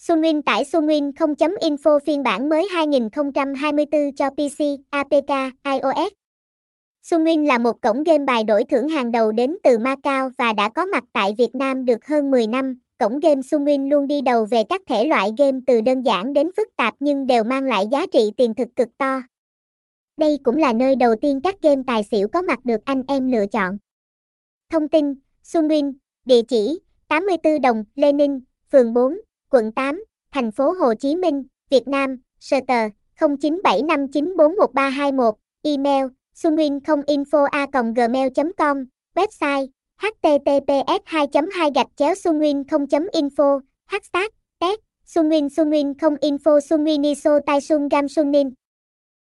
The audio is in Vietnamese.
Sunwin tải Sunwin 0.info phiên bản mới 2024 cho PC, APK, iOS. Sunwin là một cổng game bài đổi thưởng hàng đầu đến từ Macau và đã có mặt tại Việt Nam được hơn 10 năm. Cổng game Sunwin luôn đi đầu về các thể loại game từ đơn giản đến phức tạp nhưng đều mang lại giá trị tiền thực cực to. Đây cũng là nơi đầu tiên các game tài xỉu có mặt được anh em lựa chọn. Thông tin, Sunwin, địa chỉ 84 Đồng, Lenin, phường 4, quận 8, thành phố Hồ Chí Minh, Việt Nam, sở tờ 0975941321, email sunwin0info.gmail.com, website https 2 2 gạch chéo sunwin 0 info hashtag test sunwin sunwin 0 info sunwin iso tai sun gam sunin